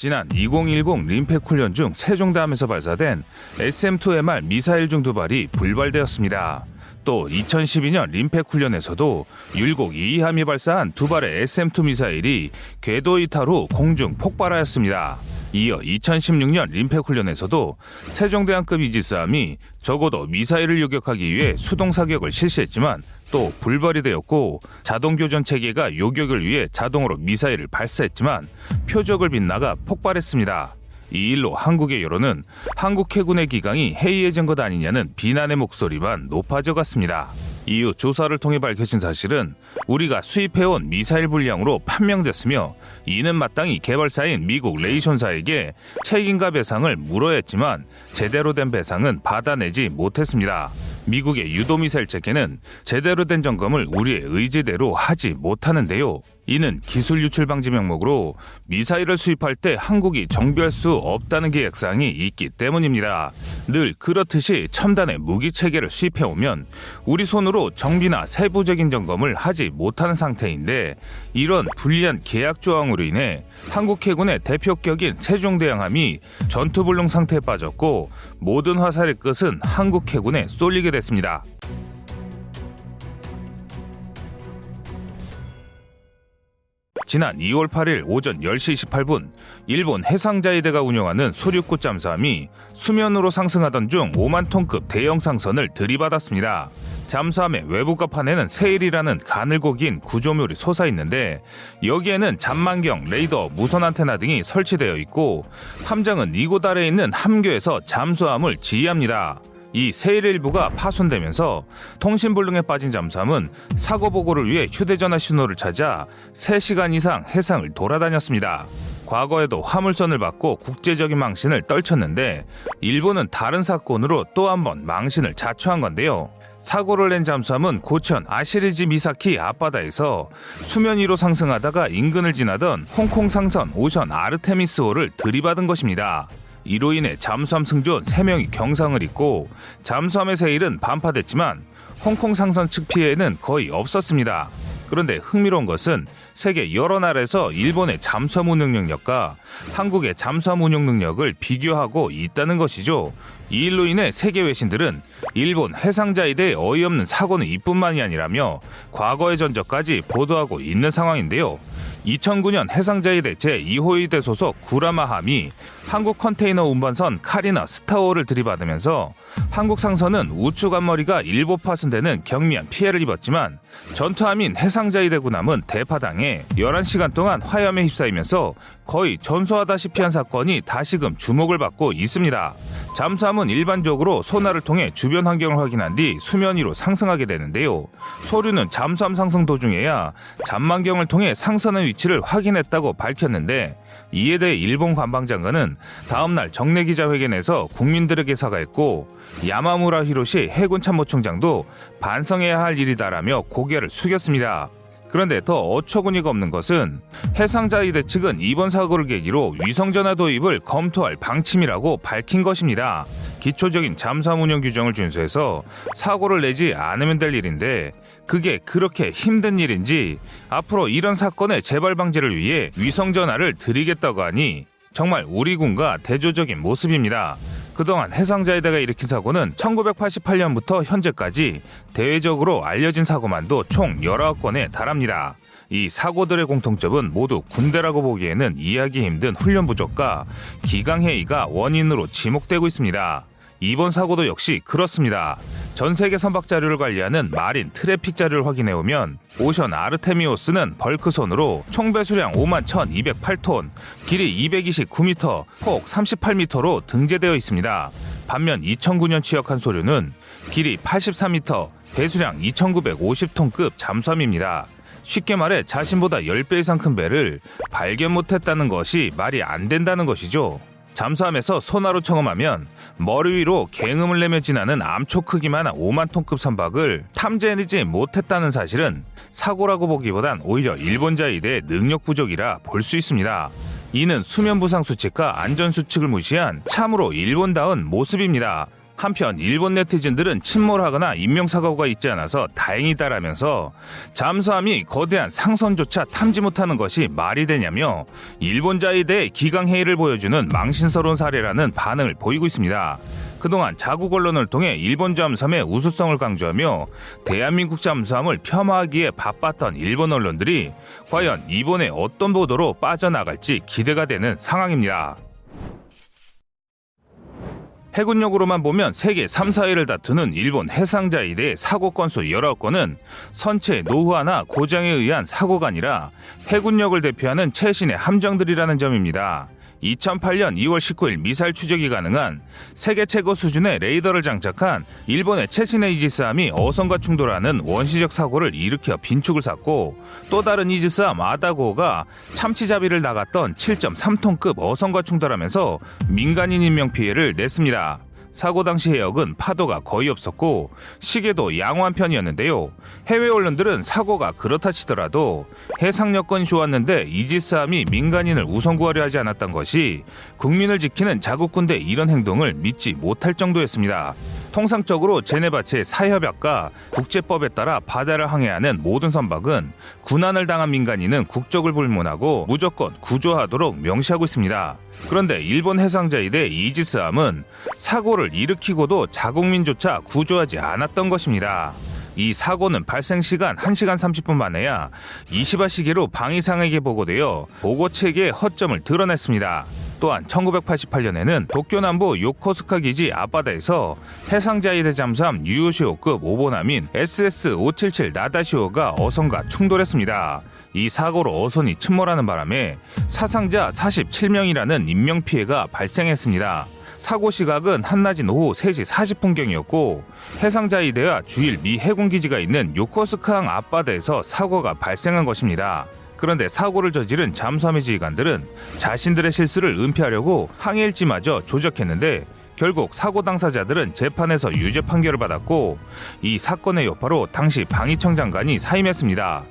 지난 2010 림팩 훈련 중 세종대함에서 발사된 SM-2MR 미사일 중 두 발이 불발되었습니다. 또 2012년 림팩 훈련에서도 율곡 2함이 발사한 두 발의 SM-2 미사일이 궤도 이탈 후 공중 폭발하였습니다. 이어 2016년 림팩 훈련에서도 세종대왕급 이지스함이 적어도 미사일을 요격하기 위해 수동 사격을 실시했지만 또 불발이 되었고 자동 교전 체계가 요격을 위해 자동으로 미사일을 발사했지만 표적을 빗나가 폭발했습니다. 이 일로 한국의 여론은 한국 해군의 기강이 해이해진 것 아니냐는 비난의 목소리만 높아져 갔습니다. 이후 조사를 통해 밝혀진 사실은 우리가 수입해온 미사일 분량으로 판명됐으며 이는 마땅히 개발사인 미국 레이션사에게 책임과 배상을 물어야 했지만 제대로 된 배상은 받아내지 못했습니다. 미국의 유도미사일 체계는 제대로 된 점검을 우리의 의지대로 하지 못하는데요. 이는 기술 유출 방지 명목으로 미사일을 수입할 때 한국이 정비할 수 없다는 계약사항이 있기 때문입니다. 늘 그렇듯이 첨단의 무기 체계를 수입해 오면 우리 손으로 정비나 세부적인 점검을 하지 못하는 상태인데 이런 불리한 계약 조항으로 인해 한국 해군의 대표격인 세종대왕함이 전투불능 상태에 빠졌고 모든 화살의 끝은 한국 해군에 쏠리게 됐습니다. 지난 2월 8일 오전 10시 28분 일본 해상자위대가 운영하는 소륙구 잠수함이 수면으로 상승하던 중 5만 톤급 대형 상선을 들이받았습니다. 잠수함의 외부 갑판에는 세일이라는 가늘고 긴 구조물이 솟아 있는데 여기에는 잠만경, 레이더, 무선 안테나 등이 설치되어 있고 함장은 이곳 아래에 있는 함교에서 잠수함을 지휘합니다. 이 세일 일부가 파손되면서 통신불능에 빠진 잠수함은 사고 보고를 위해 휴대전화 신호를 찾아 3시간 이상 해상을 돌아다녔습니다. 과거에도 화물선을 받고 국제적인 망신을 떨쳤는데 일본은 다른 사건으로 또 한 번 망신을 자초한 건데요. 사고를 낸 잠수함은 고천 아시리지 미사키 앞바다에서 수면 위로 상승하다가 인근을 지나던 홍콩 상선 오션 아르테미스호를 들이받은 것입니다. 이로 인해 잠수함 승조원 3명이 경상을 입고 잠수함의 세일은 반파됐지만 홍콩 상선 측 피해는 거의 없었습니다. 그런데 흥미로운 것은 세계 여러 나라에서 일본의 잠수함 운영 능력과 한국의 잠수함 운영 능력을 비교하고 있다는 것이죠. 이 일로 인해 세계 외신들은 일본 해상자에 대해 어이없는 사고는 이뿐만이 아니라며 과거의 전적까지 보도하고 있는 상황인데요. 2009년 해상자위대 제2호위대 소속 구라마함이 한국 컨테이너 운반선 카리나 스타오를 들이받으면서 한국 상선은 우측 앞머리가 일부 파손되는 경미한 피해를 입었지만 전투함인 해상자위대 군함은 대파당해 11시간 동안 화염에 휩싸이면서 거의 전소하다시피 한 사건이 다시금 주목을 받고 있습니다. 잠수함은 일반적으로 소나를 통해 주변 환경을 확인한 뒤 수면 위로 상승하게 되는데요. 소류는 잠수함 상승 도중에야 잠만경을 통해 상선의 위치를 확인했다고 밝혔는데 이에 대해 일본 관방장관은 다음날 정례 기자회견에서 국민들에게 사과했고 야마무라 히로시 해군 참모총장도 반성해야 할 일이다라며 고개를 숙였습니다. 그런데 더 어처구니가 없는 것은 해상자위대 측은 이번 사고를 계기로 위성전화 도입을 검토할 방침이라고 밝힌 것입니다. 기초적인 잠수함 운영 규정을 준수해서 사고를 내지 않으면 될 일인데 그게 그렇게 힘든 일인지 앞으로 이런 사건의 재발 방지를 위해 위성 전화를 드리겠다고 하니 정말 우리 군과 대조적인 모습입니다. 그동안 해상자위대가 일으킨 사고는 1988년부터 현재까지 대외적으로 알려진 사고만도 총 19건에 달합니다. 이 사고들의 공통점은 모두 군대라고 보기에는 이해하기 힘든 훈련 부족과 기강회의가 원인으로 지목되고 있습니다. 이번 사고도 역시 그렇습니다. 전 세계 선박 자료를 관리하는 MarineTraffic 자료를 확인해 보면 오션 아르테미오스는 벌크선으로 총 배수량 5만 1,208톤, 길이 229m, 폭 38m로 등재되어 있습니다. 반면 2009년 취역한 소류는 길이 83m, 배수량 2,950톤급 잠수함입니다. 쉽게 말해 자신보다 10배 이상 큰 배를 발견 못했다는 것이 말이 안 된다는 것이죠. 잠수함에서 소나로 청음하면 머리 위로 갱음을 내며 지나는 암초 크기만 한 5만 톤급 선박을 탐지해내지 못했다는 사실은 사고라고 보기보단 오히려 일본자위대의 능력 부족이라 볼 수 있습니다. 이는 수면 부상 수칙과 안전 수칙을 무시한 참으로 일본다운 모습입니다. 한편 일본 네티즌들은 침몰하거나 인명사고가 있지 않아서 다행이다라면서 잠수함이 거대한 상선조차 탐지 못하는 것이 말이 되냐며 일본자에 대해 기강회의를 보여주는 망신스러운 사례라는 반응을 보이고 있습니다. 그동안 자국 언론을 통해 일본 잠수함의 우수성을 강조하며 대한민국 잠수함을 폄하하기에 바빴던 일본 언론들이 과연 이번에 어떤 보도로 빠져나갈지 기대가 되는 상황입니다. 해군력으로만 보면 세계 3, 4위를 다투는 일본 해상자에 대해 사고 건수 19건은 선체 노후화나 고장에 의한 사고가 아니라 해군력을 대표하는 최신의 함정들이라는 점입니다. 2008년 2월 19일 미사일 추적이 가능한 세계 최고 수준의 레이더를 장착한 일본의 최신 이지스함이 어선과 충돌하는 원시적 사고를 일으켜 빈축을 샀고 또 다른 이지스함 아다고가 참치잡이를 나갔던 7.3톤급 어선과 충돌하면서 민간인 인명 피해를 냈습니다. 사고 당시 해역은 파도가 거의 없었고 시계도 양호한 편이었는데요. 해외 언론들은 사고가 그렇다 치더라도 해상 여건이 좋았는데 이지스함이 민간인을 우선 구하려 하지 않았던 것이 국민을 지키는 자국 군대 이런 행동을 믿지 못할 정도였습니다. 통상적으로 제네바체 사협약과 국제법에 따라 바다를 항해하는 모든 선박은 군안을 당한 민간인은 국적을 불문하고 무조건 구조하도록 명시하고 있습니다. 그런데 일본 해상자위대 이지스함은 사고를 일으키고도 자국민조차 구조하지 않았던 것입니다. 이 사고는 발생 시간 1시간 30분 만에야 20화 시계로 방위상에게 보고되어 보고 체계의 허점을 드러냈습니다. 또한 1988년에는 도쿄 남부 요코스카 기지 앞바다에서 해상자위대 잠수함 유요시오급 오보남인 SS-577 나다시오가 어선과 충돌했습니다. 이 사고로 어선이 침몰하는 바람에 사상자 47명이라는 인명피해가 발생했습니다. 사고 시각은 한낮인 오후 3시 40분경이었고 해상자위대와 주일 미 해군기지가 있는 요코스카항 앞바다에서 사고가 발생한 것입니다. 그런데 사고를 저지른 잠수함의 지휘관들은 자신들의 실수를 은폐하려고 항해일지마저 조작했는데 결국 사고 당사자들은 재판에서 유죄 판결을 받았고 이 사건의 여파로 당시 방위청 장관이 사임했습니다.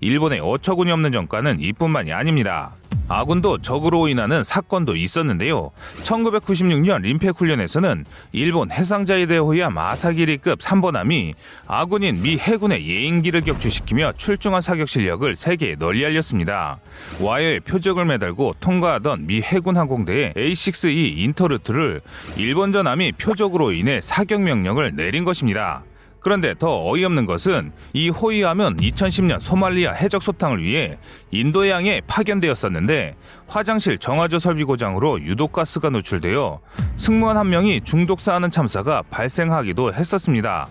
일본의 어처구니 없는 정가는 이뿐만이 아닙니다. 아군도 적으로 인하는 사건도 있었는데요. 1996년 림팩 훈련에서는 일본 해상자에 대해 호위한 마사기리급 3번함이 아군인 미 해군의 예인기를 격추시키며 출중한 사격 실력을 세계에 널리 알렸습니다. 와이어에 표적을 매달고 통과하던 미 해군 항공대의 A6E 인터루트를 일본 전 함이 표적으로 인해 사격 명령을 내린 것입니다. 그런데 더 어이없는 것은 이 호위함은 2010년 소말리아 해적 소탕을 위해 인도양에 파견되었었는데 화장실 정화조 설비 고장으로 유독가스가 노출되어 승무원 한 명이 중독사하는 참사가 발생하기도 했었습니다.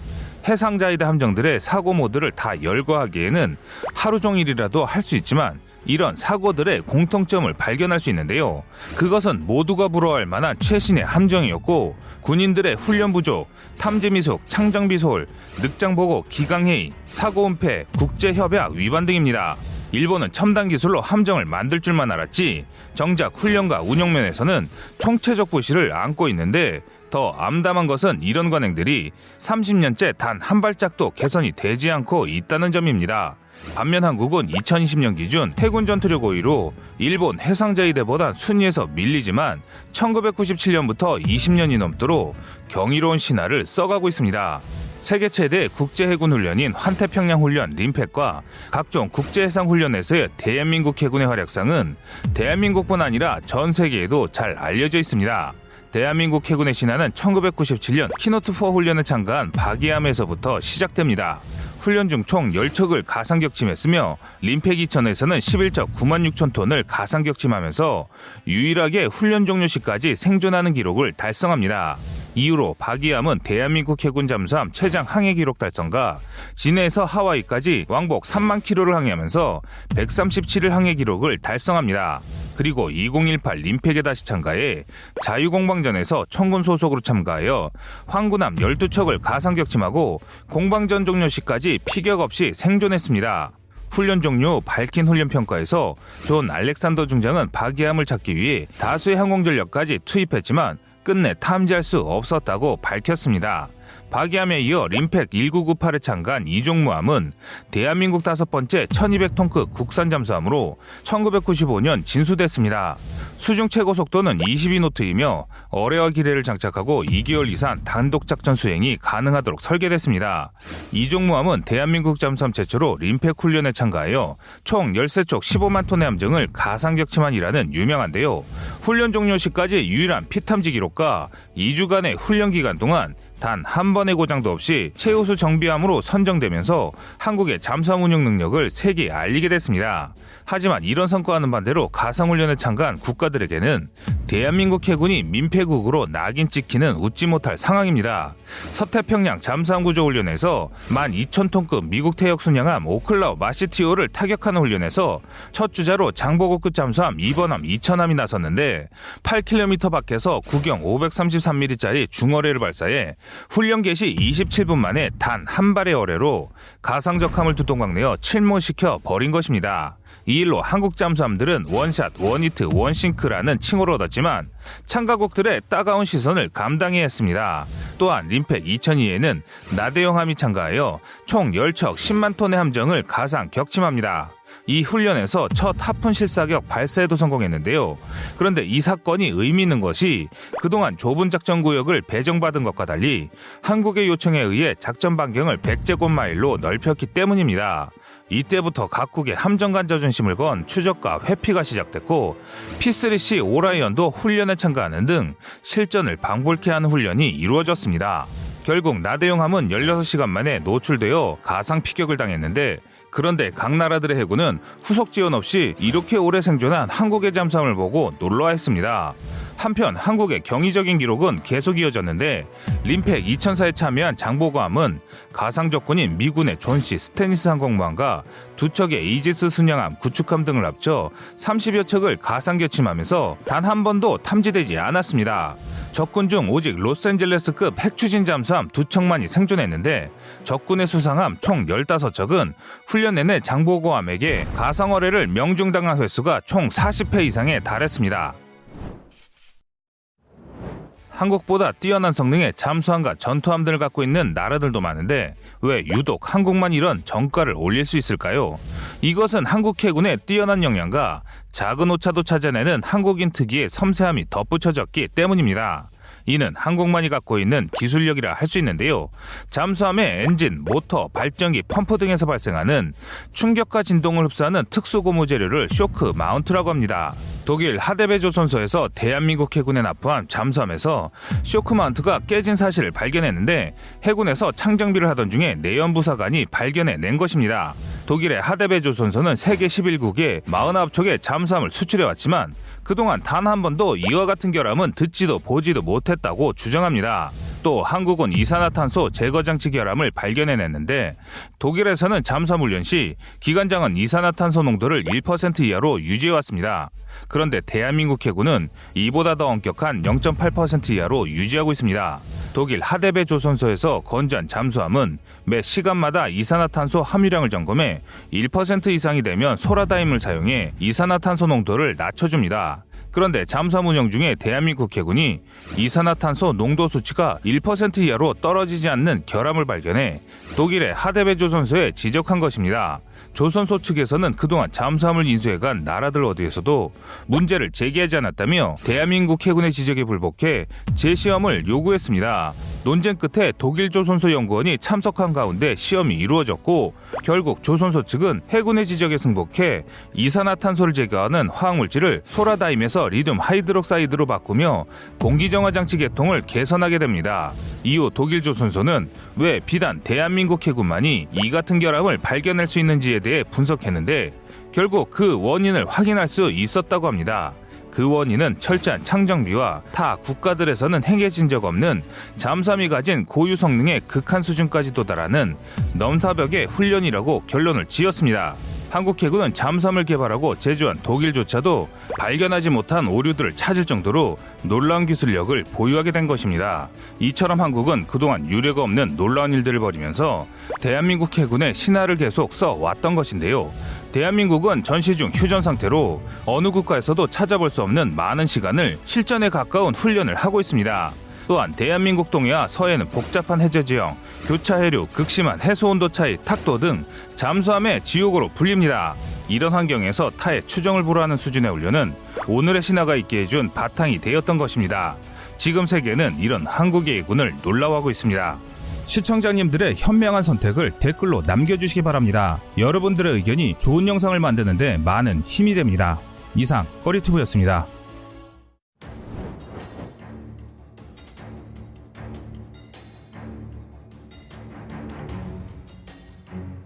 해상자위대 함정들의 사고 모드를 다 열거하기에는 하루 종일이라도 할 수 있지만 이런 사고들의 공통점을 발견할 수 있는데요. 그것은 모두가 부러워할 만한 최신의 함정이었고 군인들의 훈련 부족, 탐지 미숙, 창정 비 소홀, 늑장 보고 기강회의, 사고 은폐, 국제 협약 위반 등입니다. 일본은 첨단 기술로 함정을 만들 줄만 알았지 정작 훈련과 운영 면에서는 총체적 부실을 안고 있는데 더 암담한 것은 이런 관행들이 30년째 단 한 발짝도 개선이 되지 않고 있다는 점입니다. 반면 한국은 2020년 기준 해군 전투력 5위로 일본 해상자위대보다 순위에서 밀리지만 1997년부터 20년이 넘도록 경이로운 신화를 써가고 있습니다. 세계 최대 국제 해군 훈련인 환태평양 훈련 림팩과 각종 국제 해상 훈련에서의 대한민국 해군의 활약상은 대한민국뿐 아니라 전 세계에도 잘 알려져 있습니다. 대한민국 해군의 신화는 1997년 키노트4 훈련에 참가한 박위함에서부터 시작됩니다. 훈련 중 총 10척을 가상 격침했으며 림팩 2천에서는 11척 9만 6천 톤을 가상 격침하면서 유일하게 훈련 종료 시까지 생존하는 기록을 달성합니다. 이후로 박이함은 대한민국 해군 잠수함 최장 항해 기록 달성과 진해에서 하와이까지 왕복 3만 킬로를 항해하면서 137일 항해 기록을 달성합니다. 그리고 2018 림팩에 다시 참가해 자유공방전에서 청군 소속으로 참가하여 황구남 12척을 가상 격침하고 공방전 종료 시까지 피격 없이 생존했습니다. 훈련 종료 밝힌 훈련 평가에서 존 알렉산더 중장은 박위함을 찾기 위해 다수의 항공전력까지 투입했지만 끝내 탐지할 수 없었다고 밝혔습니다. 박위함에 이어 림팩 1998에 참가한 이종무함은 대한민국 다섯 번째 1200톤급 국산 잠수함으로 1995년 진수됐습니다. 수중 최고 속도는 22노트이며 어뢰와 기뢰를 장착하고 2개월 이상 단독 작전 수행이 가능하도록 설계됐습니다. 이종무함은 대한민국 잠수함 최초로 림팩 훈련에 참가하여 총 13쪽 15만 톤의 함정을 가상 격침한이라는 유명한데요. 훈련 종료 시까지 유일한 피탐지 기록과 2주간의 훈련 기간 동안 단 한 번의 고장도 없이 최우수 정비함으로 선정되면서 한국의 잠수함 운영 능력을 세계에 알리게 됐습니다. 하지만 이런 성과와는 반대로 가상훈련에 참가한 국가들에게는 대한민국 해군이 민폐국으로 낙인 찍히는 웃지 못할 상황입니다. 서태평양 잠수함 구조 훈련에서 12,000톤급 미국 퇴역 순양함 오클라호마시티호를 타격하는 훈련에서 첫 주자로 장보고급 잠수함 2번함 이천함이 나섰는데 8km 밖에서 구경 533mm짜리 중어뢰를 발사해 훈련 개시 27분 만에 단 한 발의 어뢰로 가상적함을 두 동강 내어 침몰시켜 버린 것입니다. 이 일로 한국 잠수함들은 원샷, 원히트, 원싱크라는 칭호를 얻었지만 참가국들의 따가운 시선을 감당해야 했습니다. 또한 림팩 2002에는 나대용함이 참가하여 총 10척 10만 톤의 함정을 가상 격침합니다. 이 훈련에서 첫 하푼 실사격 발사에도 성공했는데요. 그런데 이 사건이 의미 있는 것이 그동안 좁은 작전 구역을 배정받은 것과 달리 한국의 요청에 의해 작전 반경을 100제곱마일로 넓혔기 때문입니다. 이때부터 각국의 함정간 자존심을 건 추적과 회피가 시작됐고 P3C 오라이언도 훈련에 참가하는 등 실전을 방불케 하는 훈련이 이루어졌습니다. 결국 나대용 함은 16시간 만에 노출되어 가상 피격을 당했는데 그런데 각 나라들의 해군은 후속 지원 없이 이렇게 오래 생존한 한국의 잠수함을 보고 놀라했습니다. 한편 한국의 경이적인 기록은 계속 이어졌는데 림팩 2004에 참여한 장보고함은 가상 적군인 미군의 존 C. 스테니스 항공모함과 두 척의 이지스 순양함, 구축함 등을 합쳐 30여 척을 가상 격침하면서 단 한 번도 탐지되지 않았습니다. 적군 중 오직 로스앤젤레스급 핵추진 잠수함 두 척만이 생존했는데 적군의 수상함 총 15척은 훈련 내내 장보고함에게 가상어뢰를 명중당한 횟수가 총 40회 이상에 달했습니다. 한국보다 뛰어난 성능의 잠수함과 전투함들을 갖고 있는 나라들도 많은데 왜 유독 한국만 이런 전과를 올릴 수 있을까요? 이것은 한국 해군의 뛰어난 역량과 작은 오차도 찾아내는 한국인 특유의 섬세함이 덧붙여졌기 때문입니다. 이는 한국만이 갖고 있는 기술력이라 할 수 있는데요. 잠수함의 엔진, 모터, 발전기, 펌프 등에서 발생하는 충격과 진동을 흡수하는 특수 고무 재료를 shock mount라고 합니다. 독일 하데베 조선소에서 대한민국 해군에 납부한 잠수함에서 쇼크 마운트가 깨진 사실을 발견했는데 해군에서 창정비를 하던 중에 내연 부사관이 발견해 낸 것입니다. 독일의 하데베 조선소는 세계 11국에 49척의 잠수함을 수출해 왔지만 그동안 단 한 번도 이와 같은 결함은 듣지도 보지도 못했다고 주장합니다. 또 한국은 이산화탄소 제거 장치 결함을 발견해냈는데 독일에서는 잠수함 훈련 시 기관장은 이산화탄소 농도를 1% 이하로 유지해왔습니다. 그런데 대한민국 해군은 이보다 더 엄격한 0.8% 이하로 유지하고 있습니다. 독일 하데베 조선소에서 건조한 잠수함은 매 시간마다 이산화탄소 함유량을 점검해 1% 이상이 되면 소라다임을 사용해 이산화탄소 농도를 낮춰줍니다. 그런데 잠수함 운영 중에 대한민국 해군이 이산화탄소 농도 수치가 1% 이하로 떨어지지 않는 결함을 발견해 독일의 하데베 조선소에 지적한 것입니다. 조선소 측에서는 그동안 잠수함을 인수해간 나라들 어디에서도 문제를 제기하지 않았다며 대한민국 해군의 지적에 불복해 재시험을 요구했습니다. 논쟁 끝에 독일 조선소 연구원이 참석한 가운데 시험이 이루어졌고 결국 조선소 측은 해군의 지적에 승복해 이산화탄소를 제거하는 화학물질을 soda lime에서 lithium hydroxide로 바꾸며 공기정화 장치 계통을 개선하게 됩니다. 이후 독일 조선소는 왜 비단 대한민국 해군만이 이 같은 결함을 발견할 수 있는지에 대해 분석했는데 결국 그 원인을 확인할 수 있었다고 합니다. 그 원인은 철저한 창정비와 타 국가들에서는 행해진 적 없는 잠수함이 가진 고유 성능의 극한 수준까지 도달하는 넘사벽의 훈련이라고 결론을 지었습니다. 한국 해군은 잠수함을 개발하고 제조한 독일조차도 발견하지 못한 오류들을 찾을 정도로 놀라운 기술력을 보유하게 된 것입니다. 이처럼 한국은 그동안 유례가 없는 놀라운 일들을 벌이면서 대한민국 해군의 신화를 계속 써왔던 것인데요. 대한민국은 전시 중 휴전 상태로 어느 국가에서도 찾아볼 수 없는 많은 시간을 실전에 가까운 훈련을 하고 있습니다. 또한 대한민국 동해와 서해는 복잡한 해저 지형, 교차 해류, 극심한 해수 온도 차이, 탁도 등 잠수함의 지옥으로 불립니다. 이런 환경에서 타의 추정을 불허하는 수준의 훈련은 오늘의 신화가 있게 해준 바탕이 되었던 것입니다. 지금 세계는 이런 한국의 해군을 놀라워하고 있습니다. 시청자님들의 현명한 선택을 댓글로 남겨주시기 바랍니다. 여러분들의 의견이 좋은 영상을 만드는데 많은 힘이 됩니다. 이상 꺼리튜브였습니다.